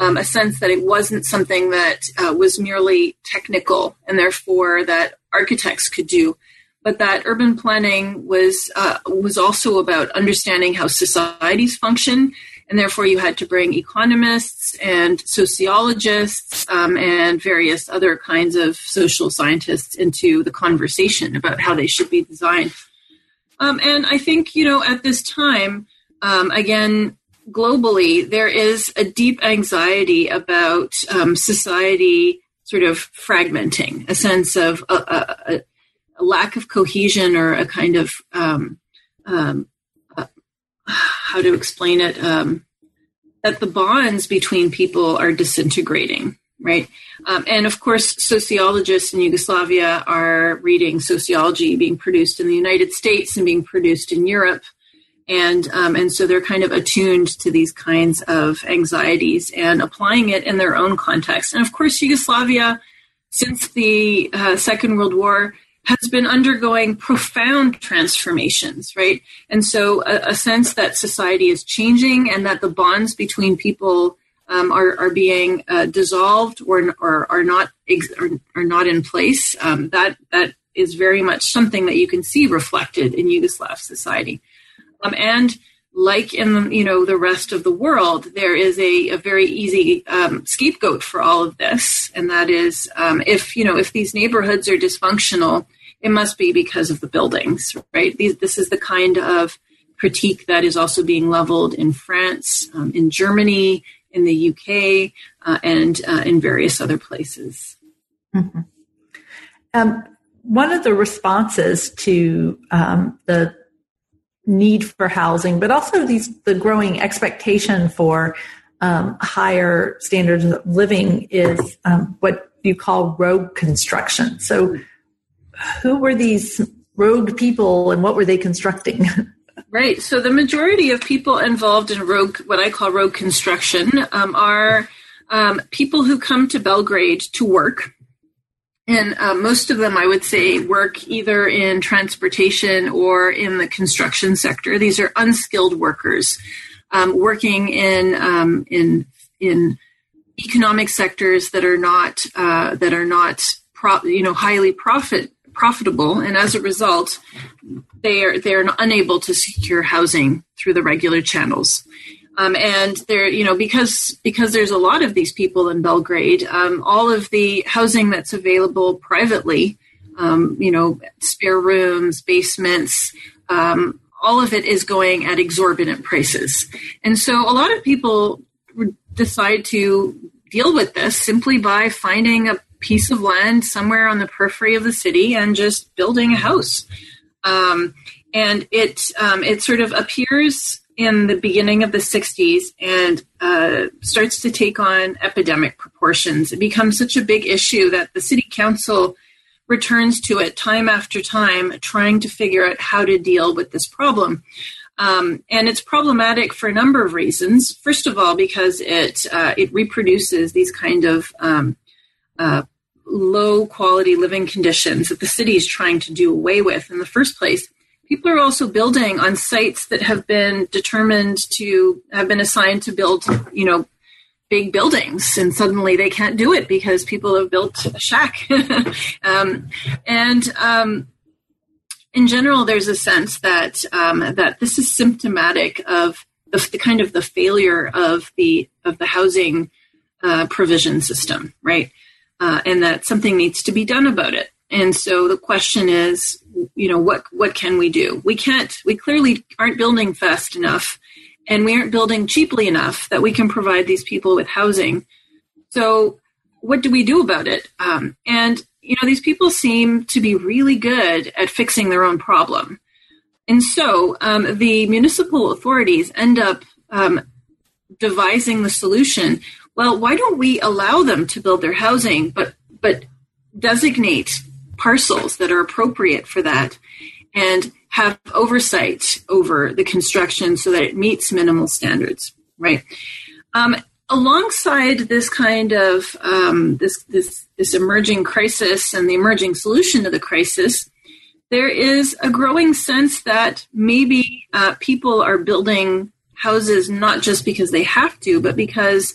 um, a sense that it wasn't something that uh, was merely technical and therefore that architects could do, but that urban planning was uh, was also about understanding how societies function, and therefore you had to bring economists and sociologists um, and various other kinds of social scientists into the conversation about how they should be designed. Um, and I think you know at this time, um, again, globally, there is a deep anxiety about um, society sort of fragmenting, a sense of a, a, a, lack of cohesion or a kind of um, um, uh, how to explain it um, that the bonds between people are disintegrating right? Um, and of course sociologists in yugoslavia are reading sociology being produced in the united states and being produced in europe and um, and so they're kind of attuned to these kinds of anxieties and applying it in their own context. And of course, Yugoslavia, since the uh, Second World War, has been undergoing profound transformations, right? And so a, a sense that society is changing and that the bonds between people um, are, are being uh, dissolved or, or are not are, are not in place. Um, that that is very much something that you can see reflected in Yugoslav society. Um, and like in you know the rest of the world, there is a, a very easy um, scapegoat for all of this, and that is um, if you know if these neighborhoods are dysfunctional, it must be because of the buildings, right? These, this is the kind of critique that is also being leveled in France, um, in Germany, in the UK, uh, and uh, in various other places. Mm-hmm. Um, one of the responses to um, the need for housing, but also these the growing expectation for um, higher standards of living is um, what you call rogue construction. So, who were these rogue people, and what were they constructing? Right. So the majority of people involved in rogue, what I call rogue construction, um, are um, people who come to Belgrade to work and uh, most of them, I would say, work either in transportation or in the construction sector. These are unskilled workers um, working in um, in in economic sectors that are not uh, that are not pro- you know highly profit profitable, and as a result, they are they are unable to secure housing through the regular channels. Um, and there, you know, because because there's a lot of these people in Belgrade, um, all of the housing that's available privately, um, you know, spare rooms, basements, um, all of it is going at exorbitant prices. And so a lot of people decide to deal with this simply by finding a piece of land somewhere on the periphery of the city and just building a house. Um, and it um, it sort of appears in the beginning of the 60s and uh, starts to take on epidemic proportions. It becomes such a big issue that the city council returns to it time after time, trying to figure out how to deal with this problem. Um, and it's problematic for a number of reasons. First of all, because it uh, it reproduces these kind of um, uh, low quality living conditions that the city is trying to do away with in the first place people are also building on sites that have been determined to have been assigned to build, you know, big buildings, and suddenly they can't do it because people have built a shack. um, and um, in general, there's a sense that um, that this is symptomatic of the, the, kind of the failure of the of the housing uh, provision system, right? Uh, and that something needs to be done about it. And so the question is, you know, what what can we do? We can't. We clearly aren't building fast enough, and we aren't building cheaply enough that we can provide these people with housing. So, what do we do about it? Um, and you know, these people seem to be really good at fixing their own problem. And so um, the municipal authorities end up um, devising the solution. Well, why don't we allow them to build their housing, but but designate parcels that are appropriate for that, and have oversight over the construction so that it meets minimal standards, right? Um, alongside this kind of um, this this this emerging crisis and the emerging solution to the crisis, there is a growing sense that maybe uh, people are building houses not just because they have to, but because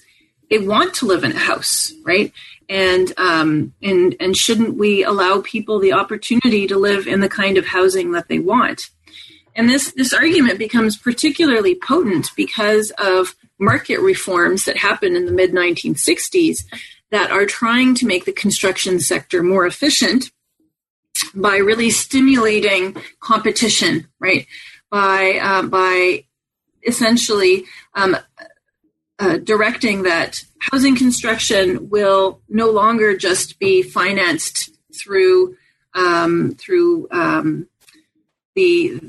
they want to live in a house, right? And um, and and shouldn't we allow people the opportunity to live in the kind of housing that they want? And this this argument becomes particularly potent because of market reforms that happened in the mid 1960s that are trying to make the construction sector more efficient by really stimulating competition, right? By uh, by essentially um, uh, directing that housing construction will no longer just be financed through um, through um, the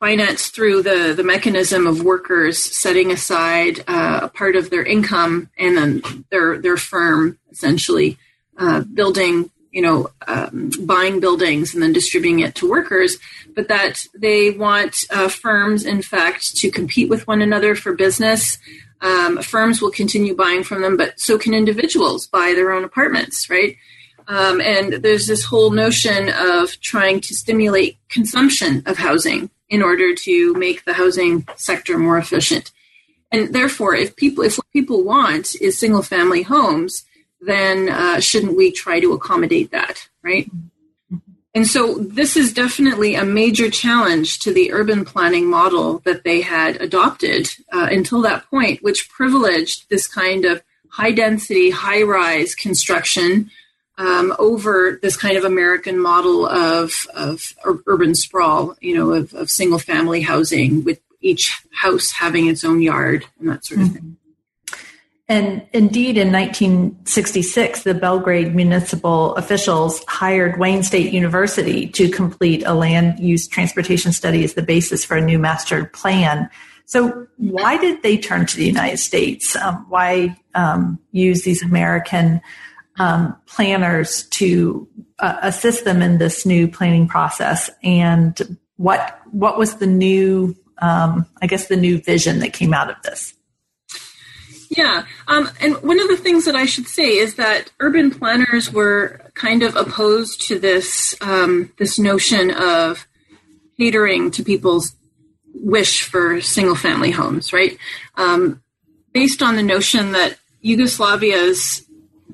financed through the, the mechanism of workers setting aside uh, a part of their income and then their their firm essentially uh, building you know um, buying buildings and then distributing it to workers but that they want uh, firms in fact to compete with one another for business um, firms will continue buying from them but so can individuals buy their own apartments right um, and there's this whole notion of trying to stimulate consumption of housing in order to make the housing sector more efficient. And therefore, if people, if what people want is single family homes, then uh, shouldn't we try to accommodate that, right? And so this is definitely a major challenge to the urban planning model that they had adopted uh, until that point, which privileged this kind of high density, high rise construction um, over this kind of American model of, of urban sprawl, you know, of, of single family housing with each house having its own yard and that sort of mm-hmm. thing. And indeed, in 1966, the Belgrade municipal officials hired Wayne State University to complete a land use transportation study as the basis for a new master plan. So, why did they turn to the United States? Um, why um, use these American um, planners to uh, assist them in this new planning process and what what was the new um, i guess the new vision that came out of this yeah um, and one of the things that i should say is that urban planners were kind of opposed to this um, this notion of catering to people's wish for single family homes right um, based on the notion that yugoslavia's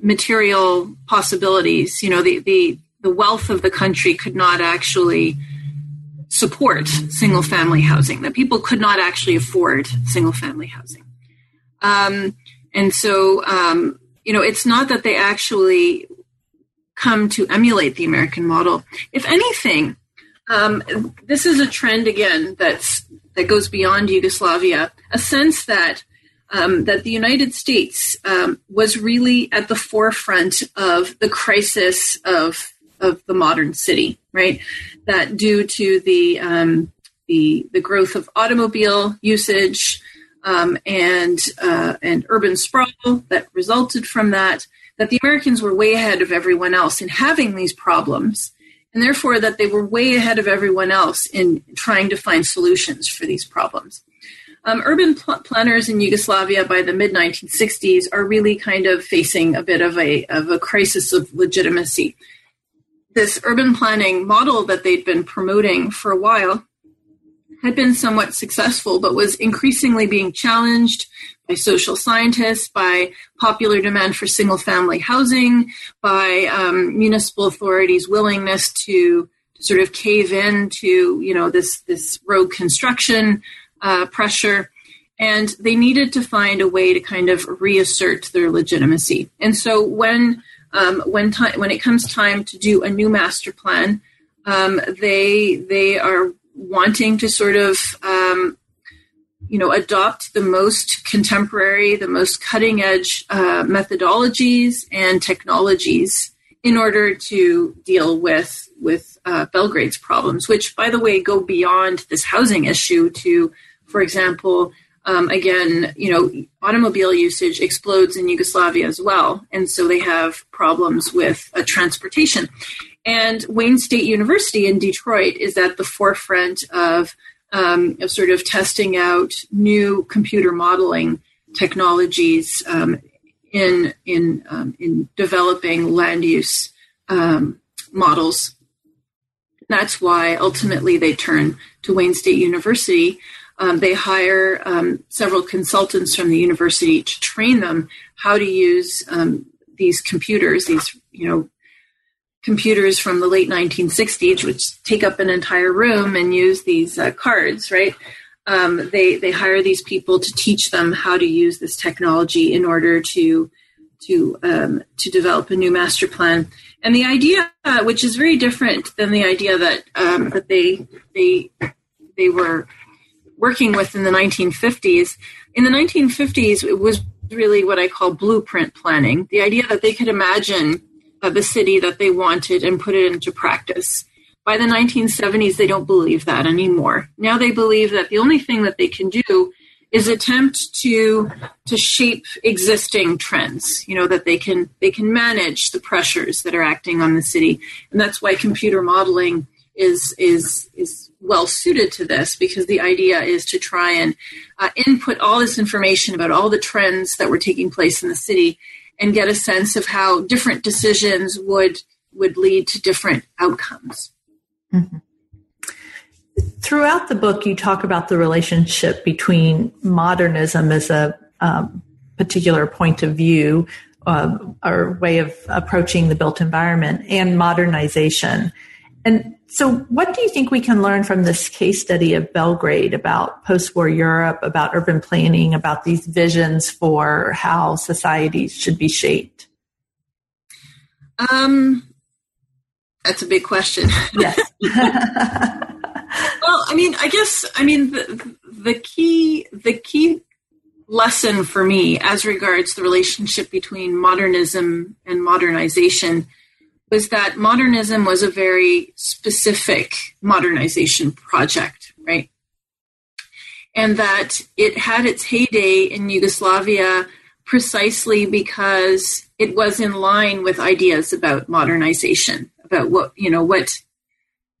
material possibilities. You know, the, the, the wealth of the country could not actually support single family housing, that people could not actually afford single family housing. Um, and so, um, you know, it's not that they actually come to emulate the American model. If anything, um, this is a trend again that's that goes beyond Yugoslavia. A sense that um, that the United States um, was really at the forefront of the crisis of of the modern city, right? That due to the um, the the growth of automobile usage um, and uh, and urban sprawl that resulted from that, that the Americans were way ahead of everyone else in having these problems, and therefore that they were way ahead of everyone else in trying to find solutions for these problems. Um, urban pl- planners in Yugoslavia by the mid 1960s are really kind of facing a bit of a, of a crisis of legitimacy. This urban planning model that they'd been promoting for a while had been somewhat successful, but was increasingly being challenged by social scientists, by popular demand for single family housing, by um, municipal authorities' willingness to sort of cave in to you know this this rogue construction uh, pressure. And they needed to find a way to kind of reassert their legitimacy. And so when um, when time when it comes time to do a new master plan um, they they are wanting to sort of um, you know adopt the most contemporary the most cutting edge uh, methodologies and technologies in order to deal with with uh, Belgrade's problems, which, by the way, go beyond this housing issue to, for example, um, again, you know, automobile usage explodes in Yugoslavia as well, and so they have problems with uh, transportation. And Wayne State University in Detroit is at the forefront of, um, of sort of testing out new computer modeling technologies um, in in um, in developing land use um, models. That's why ultimately they turn to Wayne State University. Um, they hire um, several consultants from the university to train them how to use these computers, these you know computers from the late 1960s, which take up an entire room and use these uh, cards, right? Um, they they hire these people to teach them how to use this technology in order to to um, to develop a new master plan. And the idea, uh, which is very different than the idea that um, that they they they were working with in the 1950s. In the 1950s, it was really what I call blueprint planning. The idea that they could imagine the city that they wanted and put it into practice. By the 1970s, they don't believe that anymore. Now they believe that the only thing that they can do is attempt to to shape existing trends you know that they can they can manage the pressures that are acting on the city and that's why computer modeling is is is well suited to this because the idea is to try and uh, input all this information about all the trends that were taking place in the city and get a sense of how different decisions would would lead to different outcomes mm-hmm. Throughout the book, you talk about the relationship between modernism as a um, particular point of view uh, or way of approaching the built environment and modernization. And so, what do you think we can learn from this case study of Belgrade about post war Europe, about urban planning, about these visions for how societies should be shaped? Um, that's a big question. Yes. well, I mean, I guess I mean the, the key the key lesson for me as regards the relationship between modernism and modernization was that modernism was a very specific modernization project, right? And that it had its heyday in Yugoslavia precisely because it was in line with ideas about modernization, about what, you know, what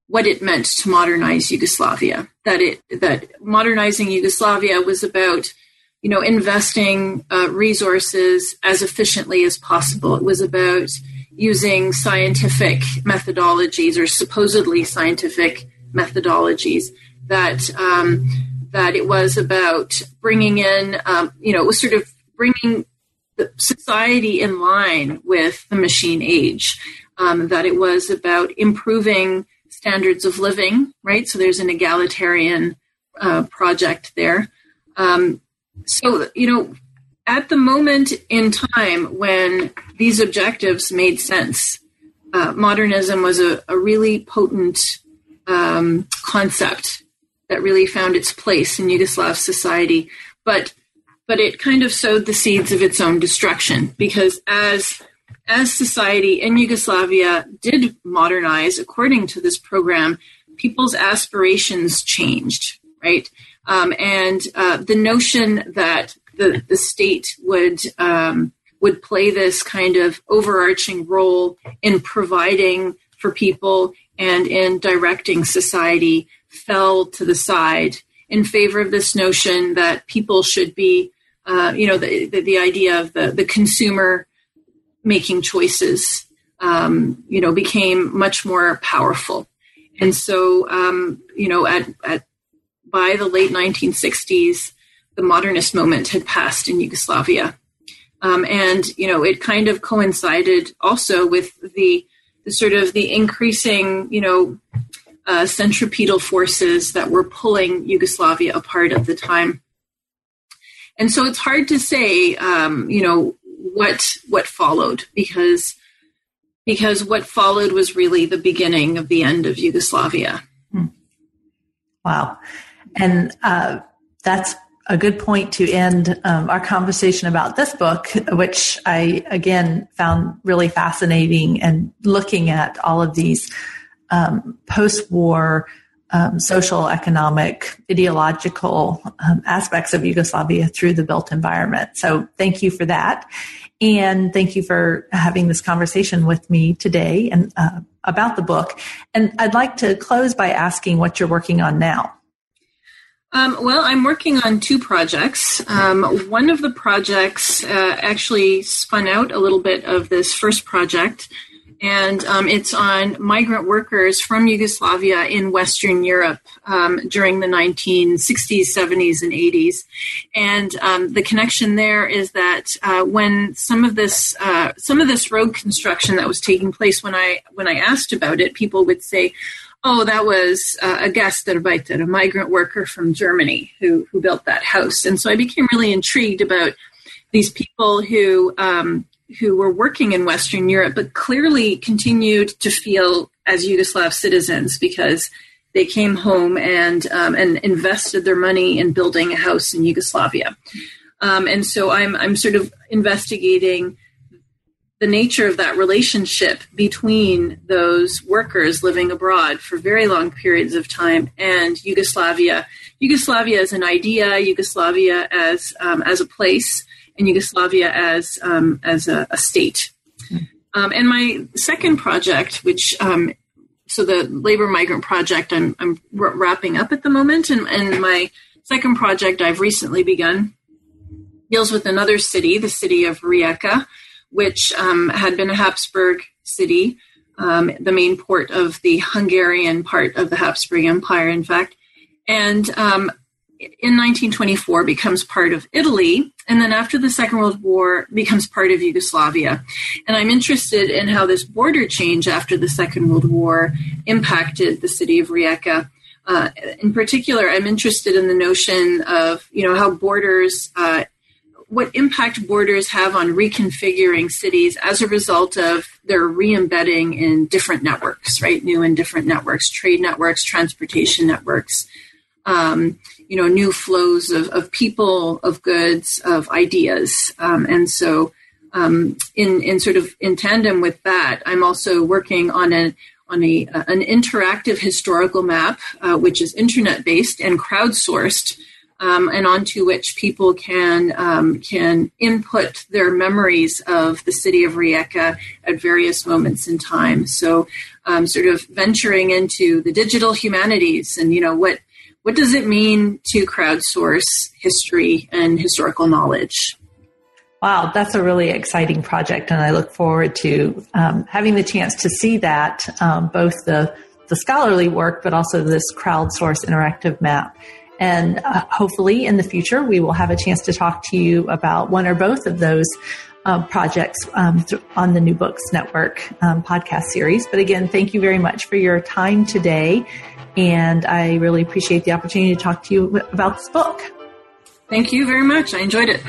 what it meant to modernize Yugoslavia. That it that modernizing Yugoslavia was about you know investing uh, resources as efficiently as possible. It was about using scientific methodologies or supposedly scientific methodologies. That um, that it was about bringing in um, you know it was sort of bringing society in line with the machine age. Um, that it was about improving standards of living, right? So there's an egalitarian uh, project there. Um, so, you know, at the moment in time when these objectives made sense, uh, modernism was a, a really potent um, concept that really found its place in Yugoslav society. But but it kind of sowed the seeds of its own destruction because as as society in Yugoslavia did modernize according to this program, people's aspirations changed, right? Um, and uh, the notion that the, the state would um, would play this kind of overarching role in providing for people and in directing society fell to the side in favor of this notion that people should be, uh, you know, the, the, the idea of the, the consumer making choices, um, you know, became much more powerful. And so, um, you know, at, at by the late 1960s, the modernist moment had passed in Yugoslavia, um, and you know, it kind of coincided also with the, the sort of the increasing, you know, uh, centripetal forces that were pulling Yugoslavia apart at the time. And so it's hard to say, um, you know, what what followed because because what followed was really the beginning of the end of Yugoslavia. Hmm. Wow, and uh, that's a good point to end um, our conversation about this book, which I again found really fascinating and looking at all of these um, post war um, social, economic, ideological um, aspects of Yugoslavia through the built environment. So thank you for that. And thank you for having this conversation with me today and uh, about the book. And I'd like to close by asking what you're working on now. Um, well, I'm working on two projects. Um, one of the projects uh, actually spun out a little bit of this first project, and um, it's on migrant workers from Yugoslavia in Western Europe um, during the 1960s, 70s, and 80s. And um, the connection there is that uh, when some of this uh, some of this rogue construction that was taking place when I when I asked about it, people would say oh, that was uh, a Gastarbeiter, a migrant worker from Germany who, who built that house. And so I became really intrigued about these people who, um, who were working in Western Europe, but clearly continued to feel as Yugoslav citizens because they came home and, um, and invested their money in building a house in Yugoslavia. Um, and so I'm, I'm sort of investigating the nature of that relationship between those workers living abroad for very long periods of time and Yugoslavia. Yugoslavia as an idea, Yugoslavia as um, as a place, and Yugoslavia as um, as a, a state. Um, and my second project, which um, so the labor migrant project, I'm, I'm wrapping up at the moment, and, and my second project I've recently begun deals with another city, the city of Rijeka which um, had been a Habsburg city, um, the main port of the Hungarian part of the Habsburg Empire, in fact. And um, in 1924 becomes part of Italy, and then after the Second World War becomes part of Yugoslavia. And I'm interested in how this border change after the Second World War impacted the city of Rijeka. Uh, in particular, I'm interested in the notion of you know how borders uh, what impact borders have on reconfiguring cities as a result of their re-embedding in different networks, right? New and different networks, trade networks, transportation networks, um, you know, new flows of, of people, of goods, of ideas. Um, and so um, in, in sort of in tandem with that, I'm also working on a on a, an interactive historical map, uh, which is internet based and crowdsourced, um, and onto which people can um, can input their memories of the city of Rijeka at various moments in time. So, um, sort of venturing into the digital humanities, and you know what what does it mean to crowdsource history and historical knowledge? Wow, that's a really exciting project, and I look forward to um, having the chance to see that um, both the the scholarly work, but also this crowdsource interactive map. And uh, hopefully in the future, we will have a chance to talk to you about one or both of those uh, projects um, th- on the New Books Network um, podcast series. But again, thank you very much for your time today. And I really appreciate the opportunity to talk to you about this book. Thank you very much. I enjoyed it.